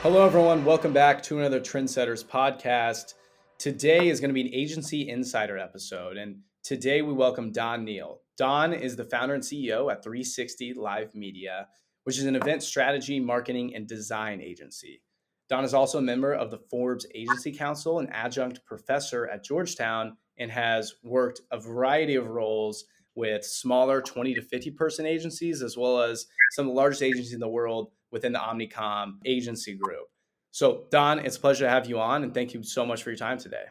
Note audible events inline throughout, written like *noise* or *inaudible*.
Hello, everyone. Welcome back to another Trendsetters podcast. Today is going to be an agency insider episode. And today we welcome Don Neal. Don is the founder and CEO at 360 Live Media, which is an event strategy, marketing, and design agency. Don is also a member of the Forbes Agency Council, an adjunct professor at Georgetown, and has worked a variety of roles with smaller 20 to 50 person agencies, as well as some of the largest agencies in the world within the Omnicom agency group. So, Don, it's a pleasure to have you on, and thank you so much for your time today.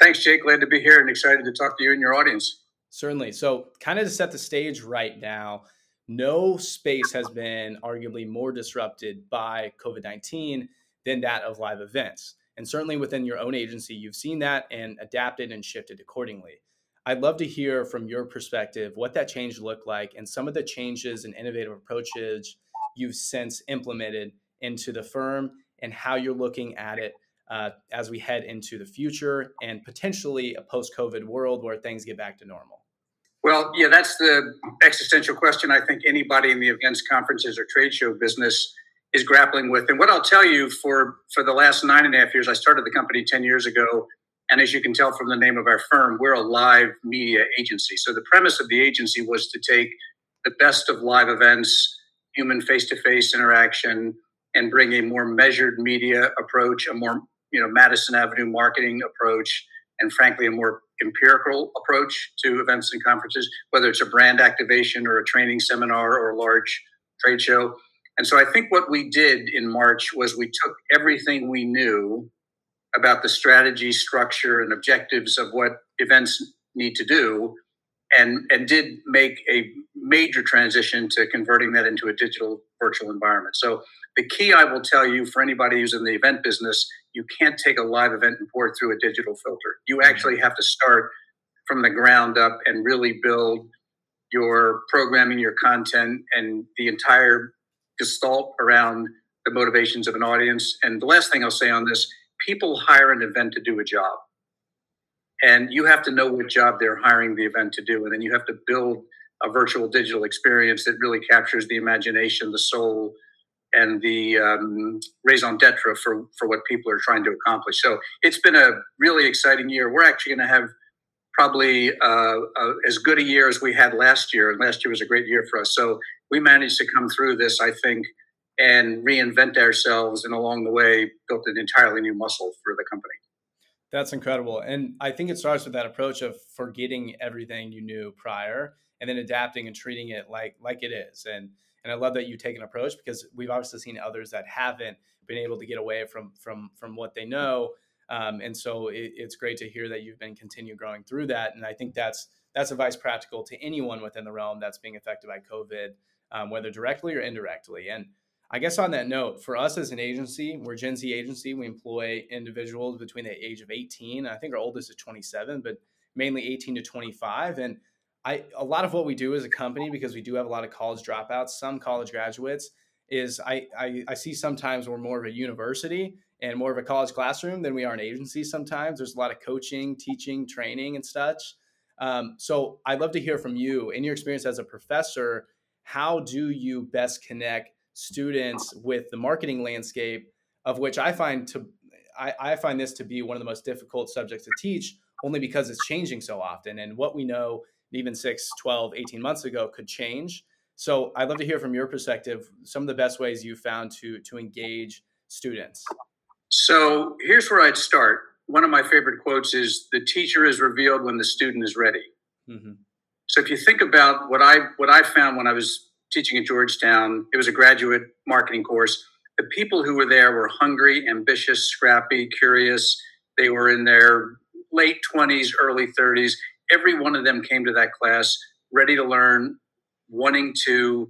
Thanks, Jake. Glad to be here and excited to talk to you and your audience. Certainly. So, kind of to set the stage right now, no space has been arguably more disrupted by COVID 19 than that of live events. And certainly within your own agency, you've seen that and adapted and shifted accordingly. I'd love to hear from your perspective what that change looked like and some of the changes and innovative approaches you've since implemented into the firm and how you're looking at it uh, as we head into the future and potentially a post COVID world where things get back to normal. Well, yeah, that's the existential question I think anybody in the events, conferences, or trade show business is grappling with. And what I'll tell you for for the last nine and a half years, I started the company ten years ago and as you can tell from the name of our firm, we're a live media agency. So the premise of the agency was to take the best of live events, human face to face interaction, and bring a more measured media approach, a more you know Madison Avenue marketing approach, and frankly a more empirical approach to events and conferences, whether it's a brand activation or a training seminar or a large trade show. And so I think what we did in March was we took everything we knew about the strategy, structure, and objectives of what events need to do, and and did make a major transition to converting that into a digital virtual environment. So the key I will tell you for anybody who's in the event business, you can't take a live event and pour it through a digital filter. You mm-hmm. actually have to start from the ground up and really build your programming, your content, and the entire gestalt around the motivations of an audience. And the last thing I'll say on this people hire an event to do a job. And you have to know what job they're hiring the event to do. And then you have to build a virtual digital experience that really captures the imagination, the soul, and the um, raison d'etre for, for what people are trying to accomplish. So it's been a really exciting year. We're actually going to have probably uh, uh, as good a year as we had last year. And last year was a great year for us. So we managed to come through this, I think, and reinvent ourselves and along the way built an entirely new muscle for the company. That's incredible. And i think it starts with that approach of forgetting everything you knew prior and then adapting and treating it like like it is. And and i love that you take an approach because we've obviously seen others that haven't been able to get away from from from what they know. Um, and so it, it's great to hear that you've been continue growing through that. And i think that's that's advice practical to anyone within the realm that's being affected by covid um, whether directly or indirectly. And I guess on that note, for us as an agency, we're Gen Z agency. We employ individuals between the age of 18. I think our oldest is 27, but mainly 18 to 25. And I, a lot of what we do as a company, because we do have a lot of college dropouts, some college graduates, is I, I, I see sometimes we're more of a university and more of a college classroom than we are an agency. Sometimes there's a lot of coaching, teaching, training, and such. Um, so I'd love to hear from you in your experience as a professor. How do you best connect students with the marketing landscape of which I find to I, I, find this to be one of the most difficult subjects to teach only because it's changing so often and what we know even 6 12 18 months ago could change. So i'd love to hear from your perspective some of the best ways you found to to engage students. So here's where i'd start. One of my favorite quotes is the teacher is revealed when the student is ready. Mm-hmm. so if you think about what i what i found when i was teaching at Georgetown. It was a graduate marketing course. The people who were there were hungry, ambitious, scrappy, curious. They were in their late 20s, early 30s. Every one of them came to that class ready to learn, wanting to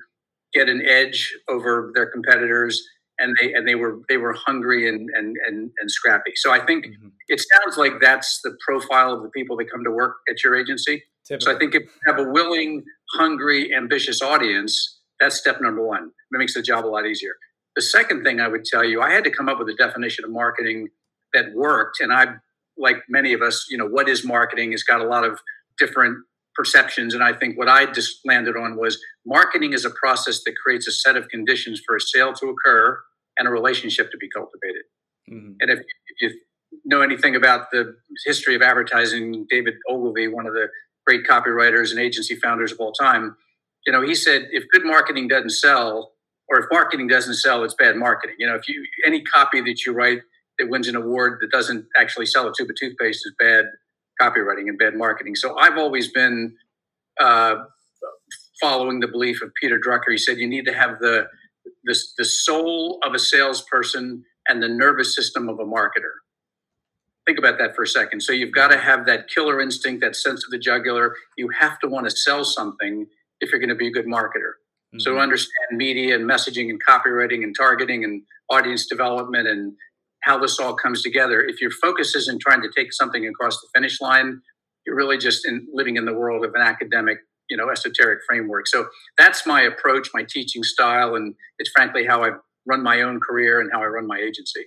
get an edge over their competitors and they and they were they were hungry and and and, and scrappy. So I think mm-hmm. it sounds like that's the profile of the people that come to work at your agency. Typically. So I think if you have a willing, hungry, ambitious audience, that's step number one. It makes the job a lot easier. The second thing I would tell you, I had to come up with a definition of marketing that worked. And I, like many of us, you know, what is marketing has got a lot of different perceptions. And I think what I just landed on was marketing is a process that creates a set of conditions for a sale to occur and a relationship to be cultivated. Mm-hmm. And if, if, you know anything about the history of advertising, David Ogilvy, one of the great copywriters and agency founders of all time, you know, he said if good marketing doesn't sell, or if marketing doesn't sell, it's bad marketing. You know, if you any copy that you write that wins an award that doesn't actually sell a tube of toothpaste is bad copywriting and bad marketing. So I've always been uh, following the belief of Peter Drucker. He said you need to have the, the the soul of a salesperson and the nervous system of a marketer. Think about that for a second. So you've got to have that killer instinct, that sense of the jugular. You have to want to sell something if you're going to be a good marketer. Mm-hmm. So understand media and messaging and copywriting and targeting and audience development and how this all comes together. If your focus isn't trying to take something across the finish line, you're really just in, living in the world of an academic, you know, esoteric framework. So that's my approach, my teaching style, and it's frankly how I run my own career and how I run my agency.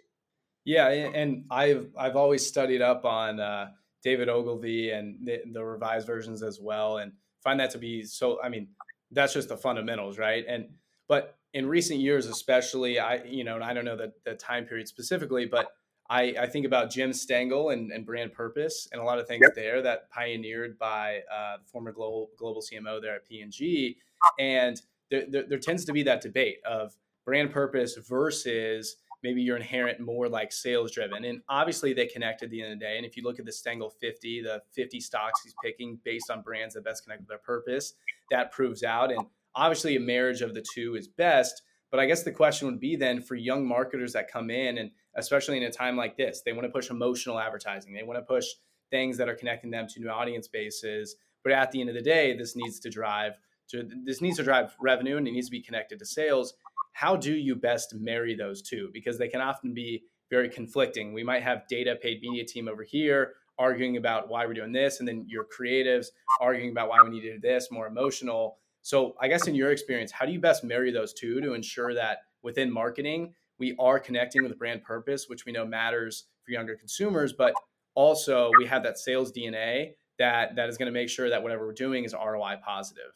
Yeah, and I've I've always studied up on uh, David Ogilvy and the, the revised versions as well, and find that to be so. I mean, that's just the fundamentals, right? And but in recent years, especially, I you know, and I don't know the, the time period specifically, but I, I think about Jim Stengel and, and brand purpose and a lot of things yep. there that pioneered by uh, the former global global CMO there at P&G, and there, there, there tends to be that debate of brand purpose versus maybe you're inherent more like sales driven. And obviously they connect at the end of the day. And if you look at the Stengel 50, the 50 stocks he's picking based on brands that best connect with their purpose, that proves out. And obviously a marriage of the two is best. But I guess the question would be then for young marketers that come in, and especially in a time like this, they want to push emotional advertising. They want to push things that are connecting them to new audience bases. But at the end of the day, this needs to drive to, this needs to drive revenue and it needs to be connected to sales how do you best marry those two? Because they can often be very conflicting. We might have data paid media team over here arguing about why we're doing this, and then your creatives arguing about why we need to do this, more emotional. So, I guess in your experience, how do you best marry those two to ensure that within marketing, we are connecting with brand purpose, which we know matters for younger consumers, but also we have that sales DNA that that is going to make sure that whatever we're doing is ROI positive.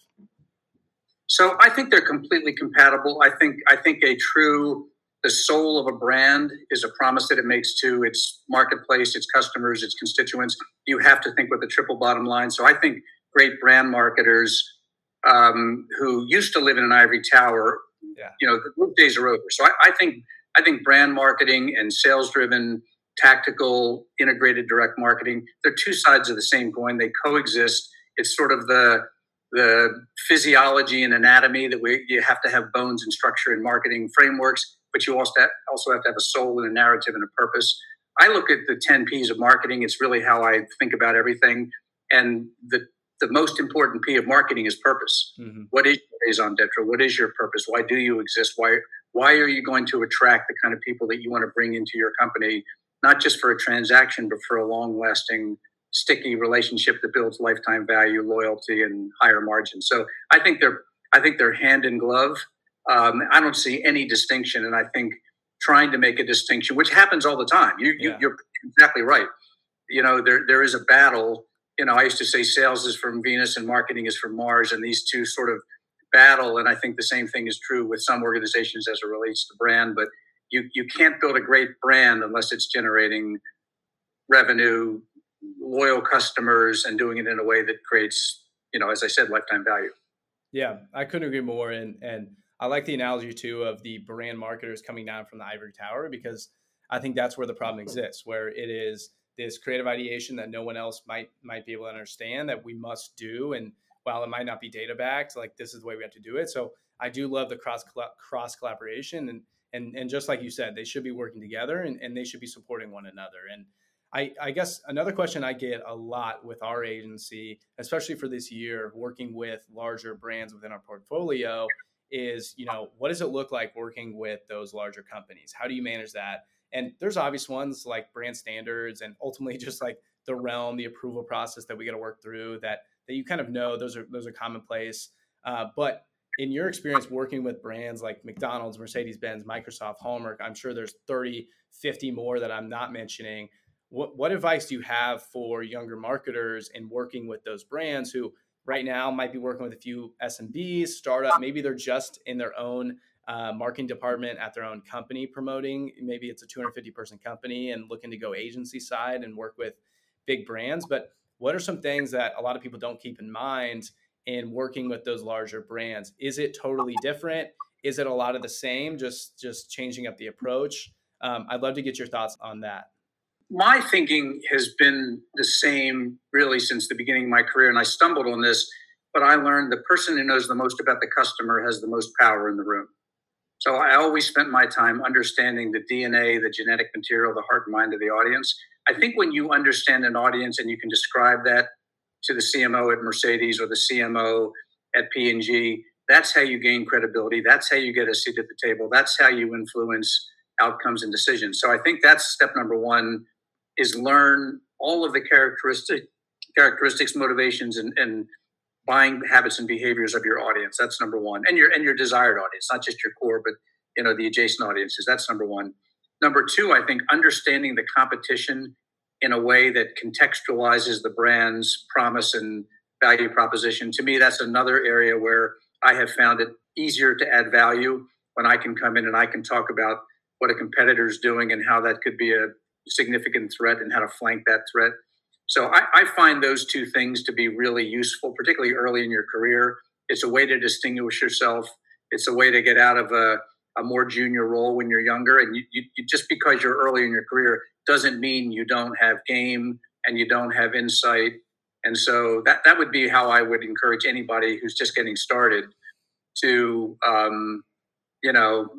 So I think they're completely compatible. I think I think a true the soul of a brand is a promise that it makes to its marketplace, its customers, its constituents. You have to think with a triple bottom line. So I think great brand marketers um, who used to live in an ivory tower, yeah. you know, the days are over. So I, I think I think brand marketing and sales driven, tactical, integrated direct marketing, they're two sides of the same coin. They coexist. It's sort of the the physiology and anatomy that we you have to have bones and structure in marketing frameworks, but you also have, also have to have a soul and a narrative and a purpose. I look at the 10 P's of marketing. It's really how I think about everything. And the, the most important P of marketing is purpose. Mm-hmm. What is your raison d'etre? What is your purpose? Why do you exist? Why, why are you going to attract the kind of people that you want to bring into your company, not just for a transaction, but for a long lasting sticky relationship that builds lifetime value, loyalty, and higher margins. So I think they're I think they're hand in glove. Um, I don't see any distinction, and I think trying to make a distinction, which happens all the time. You, yeah. you, are exactly right. You know, there there is a battle. You know, I used to say sales is from Venus and marketing is from Mars, and these two sort of battle. And I think the same thing is true with some organizations as it relates to brand. But you you can't build a great brand unless it's generating revenue, loyal customers and doing it in a way that creates, you know, as I said, lifetime value. Yeah, I couldn't agree more. And and I like the analogy too of the brand marketers coming down from the ivory tower because I think that's where the problem exists, where it is this creative ideation that no one else might might be able to understand that we must do. And while it might not be data backed, like this is the way we have to do it. So I do love the cross cross collaboration and and and just like you said, they should be working together and, and they should be supporting one another. And I, I, guess another question I get a lot with our agency, especially for this year, working with larger brands within our portfolio, is you know what does it look like working with those larger companies? How do you manage that? And there's obvious ones like brand standards, and ultimately *laughs* just like the realm, the approval process that we got to work through. That that you kind of know those are those are commonplace. Uh, but in your experience working with brands like McDonald's, Mercedes Benz, Microsoft, Hallmark, I'm sure there's 30, 50 more that I'm not mentioning what, what advice do you have for younger marketers in working with those brands who right now might be working with a few SMBs, startup. Maybe they're just in their own uh, marketing department at their own company promoting. Maybe it's a 250 person company and looking to go agency side and work with big brands. But what are some things that a lot of people don't keep in mind in working with those larger brands? Is it totally different? Is it a lot of the same? Just just changing up the approach. Um, I'd love to get your thoughts on that. My thinking has been the same really since the beginning of my career, and I stumbled on this, but I learned the person who knows the most about the customer has the most power in the room. So I always spent my time understanding the DNA, the genetic material, the heart and mind of the audience. I think when you understand an audience and you can describe that to the CMO at Mercedes or the CMO at P&G, that's how you gain credibility. That's how you get a seat at the table. That's how you influence outcomes and decisions. So I think that's step number one is learn all of the characteristic characteristics, motivations, and, and buying habits and behaviors of your audience. That's number one, and your and your desired audience, not just your core, but you know the adjacent audiences. That's number one. Number two, I think understanding the competition in a way that contextualizes the brand's promise and value proposition. To me, that's another area where I have found it easier to add value when I can come in and I can talk about what a competitor is doing and how that could be a significant threat and how to flank that threat. So I, I, find those two things to be really useful, particularly early in your career. It's a way to distinguish yourself. It's a way to get out of a, a more junior role when you're younger. And you, you, just because you're early in your career doesn't mean you don't have game and you don't have insight. And so that, that would be how I would encourage anybody who's just getting started to, um, you know,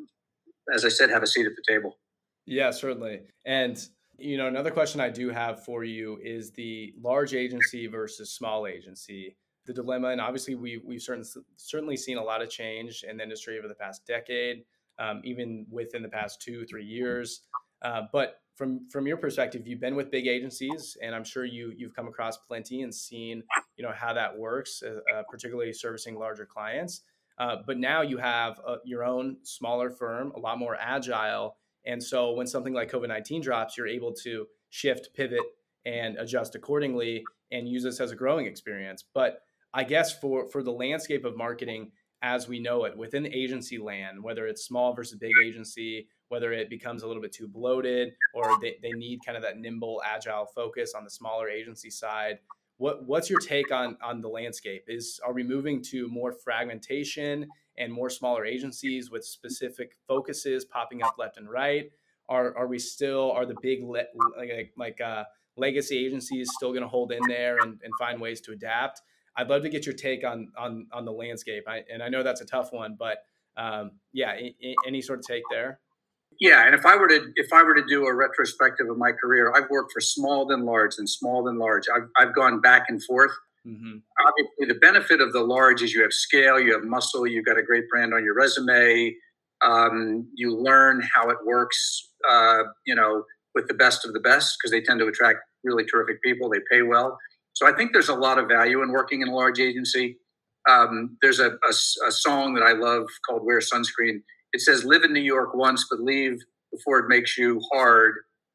as I said, have a seat at the table. Yeah, certainly. And you know, another question I do have for you is the large agency versus small agency. The dilemma, and obviously we we've certainly certainly seen a lot of change in the industry over the past decade, um, even within the past two three years. Uh, but from from your perspective, you've been with big agencies, and I'm sure you you've come across plenty and seen you know how that works, uh, uh particularly servicing larger clients. Uh, but now you have uh, your own smaller firm, a lot more agile and so when something like COVID 19 drops, you're able to shift, pivot, and adjust accordingly and use this as a growing experience. But I guess for, for the landscape of marketing as we know it within agency land, whether it's small versus big agency, whether it becomes a little bit too bloated or they, they need kind of that nimble, agile focus on the smaller agency side. What, what's your take on, on the landscape? Is are we moving to more fragmentation and more smaller agencies with specific focuses popping up left and right? Are are we still are the big le- like like uh, legacy agencies still going to hold in there and, and find ways to adapt? I'd love to get your take on on on the landscape. I, and I know that's a tough one, but um, yeah, any sort of take there? Yeah, and if I were to if I were to do a retrospective of my career, I've worked for small than large and small than large. I've I've gone back and forth. Mm-hmm. Obviously, the benefit of the large is you have scale, you have muscle, you've got a great brand on your resume. Um, you learn how it works, uh, you know, with the best of the best because they tend to attract really terrific people. They pay well. So I think there's a lot of value in working in a large agency. Um, there's a, a, a, song that I love called Wear Sunscreen. It says, Live in New York once, but leave before it makes you hard.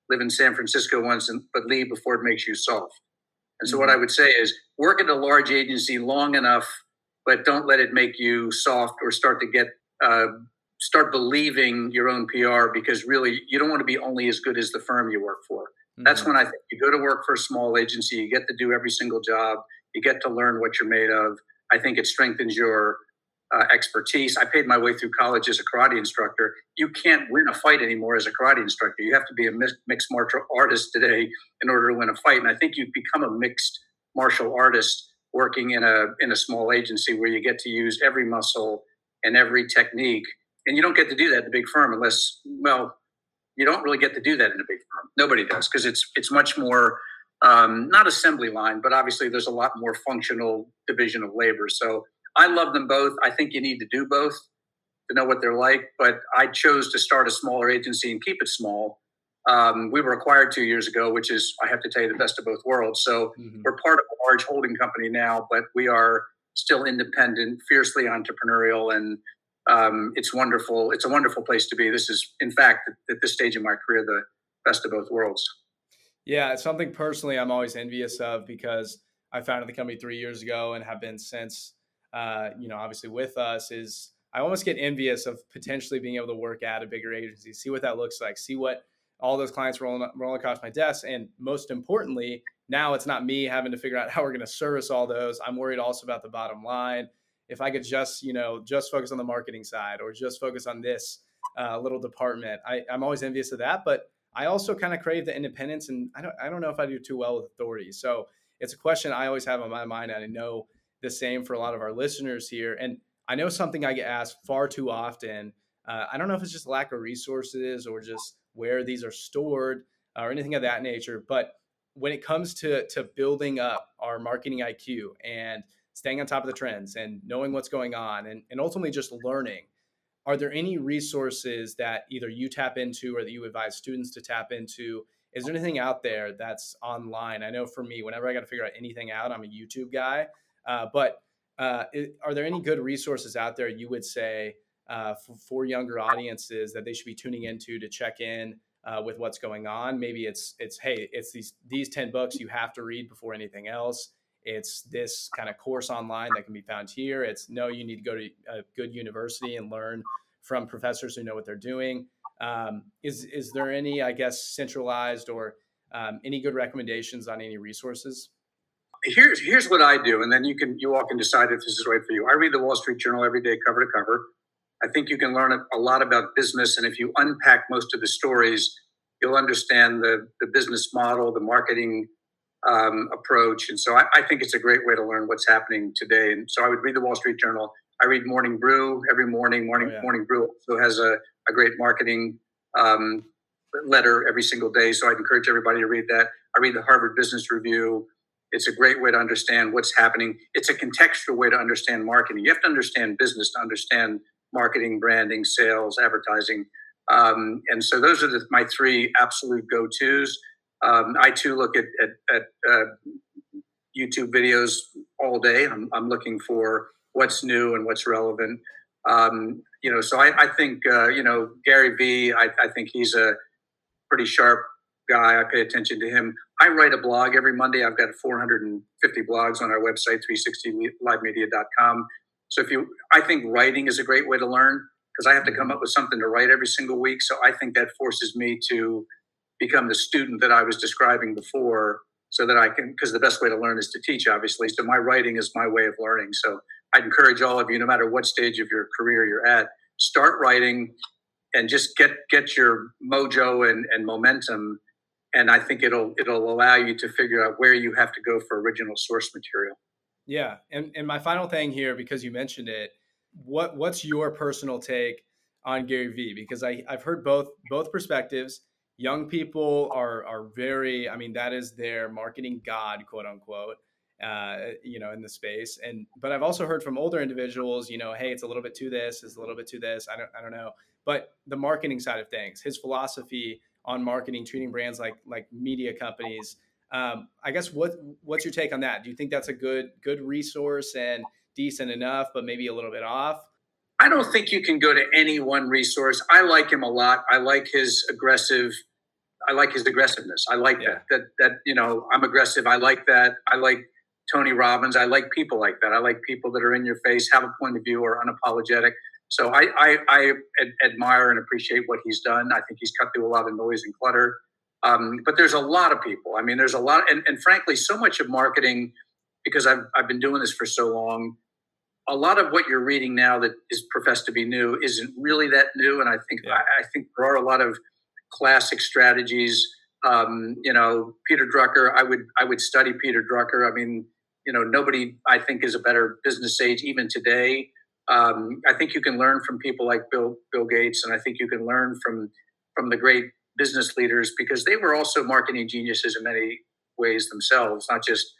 Live in San Francisco once, but leave before it makes you soft. And so, what I mm-hmm. would say is work at a large agency long enough, but don't let it make you soft or start to get uh, start believing your own PR because really you don't want to be only as good as the firm you work for. Mm-hmm. That's when I think you go to work for a small agency, you get to do every single job, you get to learn what you're made of. I think it strengthens your uh, expertise. I paid my way through college as a karate instructor. You can't win a fight anymore as a karate instructor. You have to be a mixed martial artist today in order to win a fight. And I think you become a mixed martial artist working in a in a small agency where you get to use every muscle and every technique. And you don't get to do that in a big firm unless, well, you don't really get to do that in a big firm. Nobody does because it's it's much more um, not assembly line, but obviously there's a lot more functional division of labor. So I love them both. I think you need to do both to know what they're like. But I chose to start a smaller agency and keep it small. Um, we were acquired two years ago, which is, I have to tell you, the best of both worlds. So mm-hmm. we're part of a large holding company now, but we are still independent, fiercely entrepreneurial, and um, it's wonderful. It's a wonderful place to be. This is, in fact, at this stage in my career, the best of both worlds. Yeah, it's something personally I'm always envious of because I founded the company three years ago and have been since. Uh, you know, obviously with us is I almost get envious of potentially being able to work at a bigger agency, see what that looks like, see what all those clients rolling rolling across my desk, and most importantly, now it's not me having to figure out *laughs* how we're going to service all those. I'm worried also about the bottom line. If I could just you know just focus on the marketing side or just focus on this uh, little department, I, I'm always envious of that, but I also kind of crave the independence, and I don't I don't know if I do too well with authority. So it's a question I always have on my mind, and I know the same for a lot of our listeners here. And I know something I get asked far too often. Uh, I don't know if it's just lack of resources or just where these are stored or anything of that nature. But when it comes to to building up our marketing IQ and staying on top of the trends and knowing what's going on and, and ultimately just learning, are there any resources that either you tap into or that you advise students to tap into? Is there anything out there that's online? I know for me, whenever I got to figure out anything out, I'm a YouTube guy. Uh, but uh, are there any good resources out there you would say uh, for, for, younger audiences that they should be tuning into to check in uh, with what's going on? Maybe it's it's hey, it's these these ten books you have to read before anything else. It's this kind of course online that can be found here. It's no, you need to go to a good university and learn from professors who know what they're doing. Um, is is there any, I guess, centralized or um, any good recommendations on any resources? Here's here's what I do, and then you can you all can decide if this is right for you. I read the Wall Street Journal every day, cover to cover. I think you can learn a, lot about business, and if you unpack most of the stories, you'll understand the the business model, the marketing um, approach, and so I, I, think it's a great way to learn what's happening today. And so I would read the Wall Street Journal. I read Morning Brew every morning. Morning oh, yeah. Morning Brew also has a, a great marketing um, letter every single day, so I'd encourage everybody to read that. I read the Harvard Business Review. It's a great way to understand what's happening. It's a contextual way to understand marketing. You have to understand business to understand marketing, branding, sales, advertising. Um, and so those are the, my three absolute go tos. Um, I too look at, at, at uh, YouTube videos all day. I'm, I'm, looking for what's new and what's relevant. Um, you know, so I, I think, uh, you know, Gary Vee, I, I think he's a pretty sharp guy. I pay attention to him. I write a blog every Monday. I've got 450 blogs on our website, 360livemedia.com. So if you, I think writing is a great way to learn because I have to come up with something to write every single week. So I think that forces me to become the student that I was describing before so that I can, because the best way to learn is to teach, obviously. So my writing is my way of learning. So I'd encourage all of you, no matter what stage of your career you're at, start writing and just get, get your mojo and, and momentum and I think it'll it'll allow you to figure out where you have to go for original source material. Yeah, and and my final thing here, because you mentioned it, what what's your personal take on Gary Vee? Because I I've heard both both perspectives. Young people are are very, I mean, that is their marketing god, quote unquote. Uh, you know, in the space, and but I've also heard from older individuals, you know, hey, it's a little bit to this, it's a little bit to this. I don't I don't know, but the marketing side of things, his philosophy on marketing, treating brands like like media companies. Um, I guess what what's your take on that? Do you think that's a good good resource and decent enough, but maybe a little bit off? I don't think you can go to any one resource. I like him a lot. I like his aggressive. I like his aggressiveness. I like yeah. that. That that you know, I'm aggressive. I like that. I like Tony Robbins. I like people like that. I like people that are in your face, have a point of view, are unapologetic. So I, I, I ad- admire and appreciate what he's done. I think he's cut through a lot of noise and clutter. Um, but there's a lot of people. I mean, there's a lot, and, and frankly, so much of marketing, because I've, I've been doing this for so long, a lot of what you're reading now that is professed to be new isn't really that new. And I think yeah. I, I, think there are a lot of classic strategies. Um, you know, Peter Drucker. I would I would study Peter Drucker. I mean, you know, nobody I think is a better business sage even today um, I think you can learn from people like Bill Bill Gates, and I think you can learn from from the great business leaders because they were also marketing geniuses in many ways themselves, not just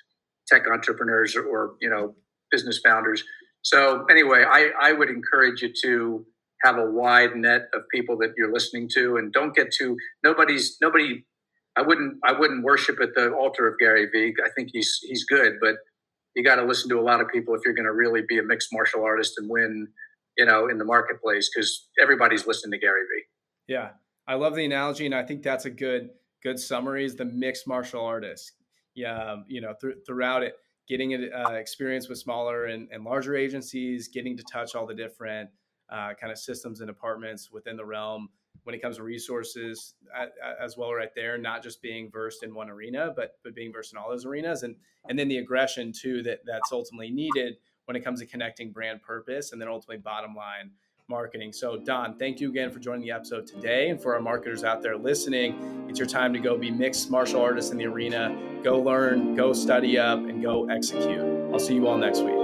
tech entrepreneurs or, or you know business founders. So anyway, I, I would encourage you to have a wide net of people that you're listening to, and don't get too nobody's nobody. I wouldn't I wouldn't worship at the altar of Gary Vee. I think he's he's good, but you got to listen to a lot of people if you're going to really be a mixed martial artist and win, you know, in the marketplace because everybody's listening to Gary Vee. Yeah, I love the analogy, and I think that's a good good summary. Is the mixed martial artist? Yeah, you know, th- throughout it. getting uh, experience with smaller and, and, larger agencies, getting to touch all the different uh, kind of systems and departments within the realm when it comes to resources as well right there not just being versed in one arena but but being versed in all those arenas and and then the aggression too that that's ultimately needed when it comes to connecting brand purpose and then ultimately bottom line marketing. So, Don, thank you again for joining the episode today. And for our marketers out there listening, it's your time to go be mixed martial artists in the arena. Go learn, go study up, and go execute. I'll see you all next week.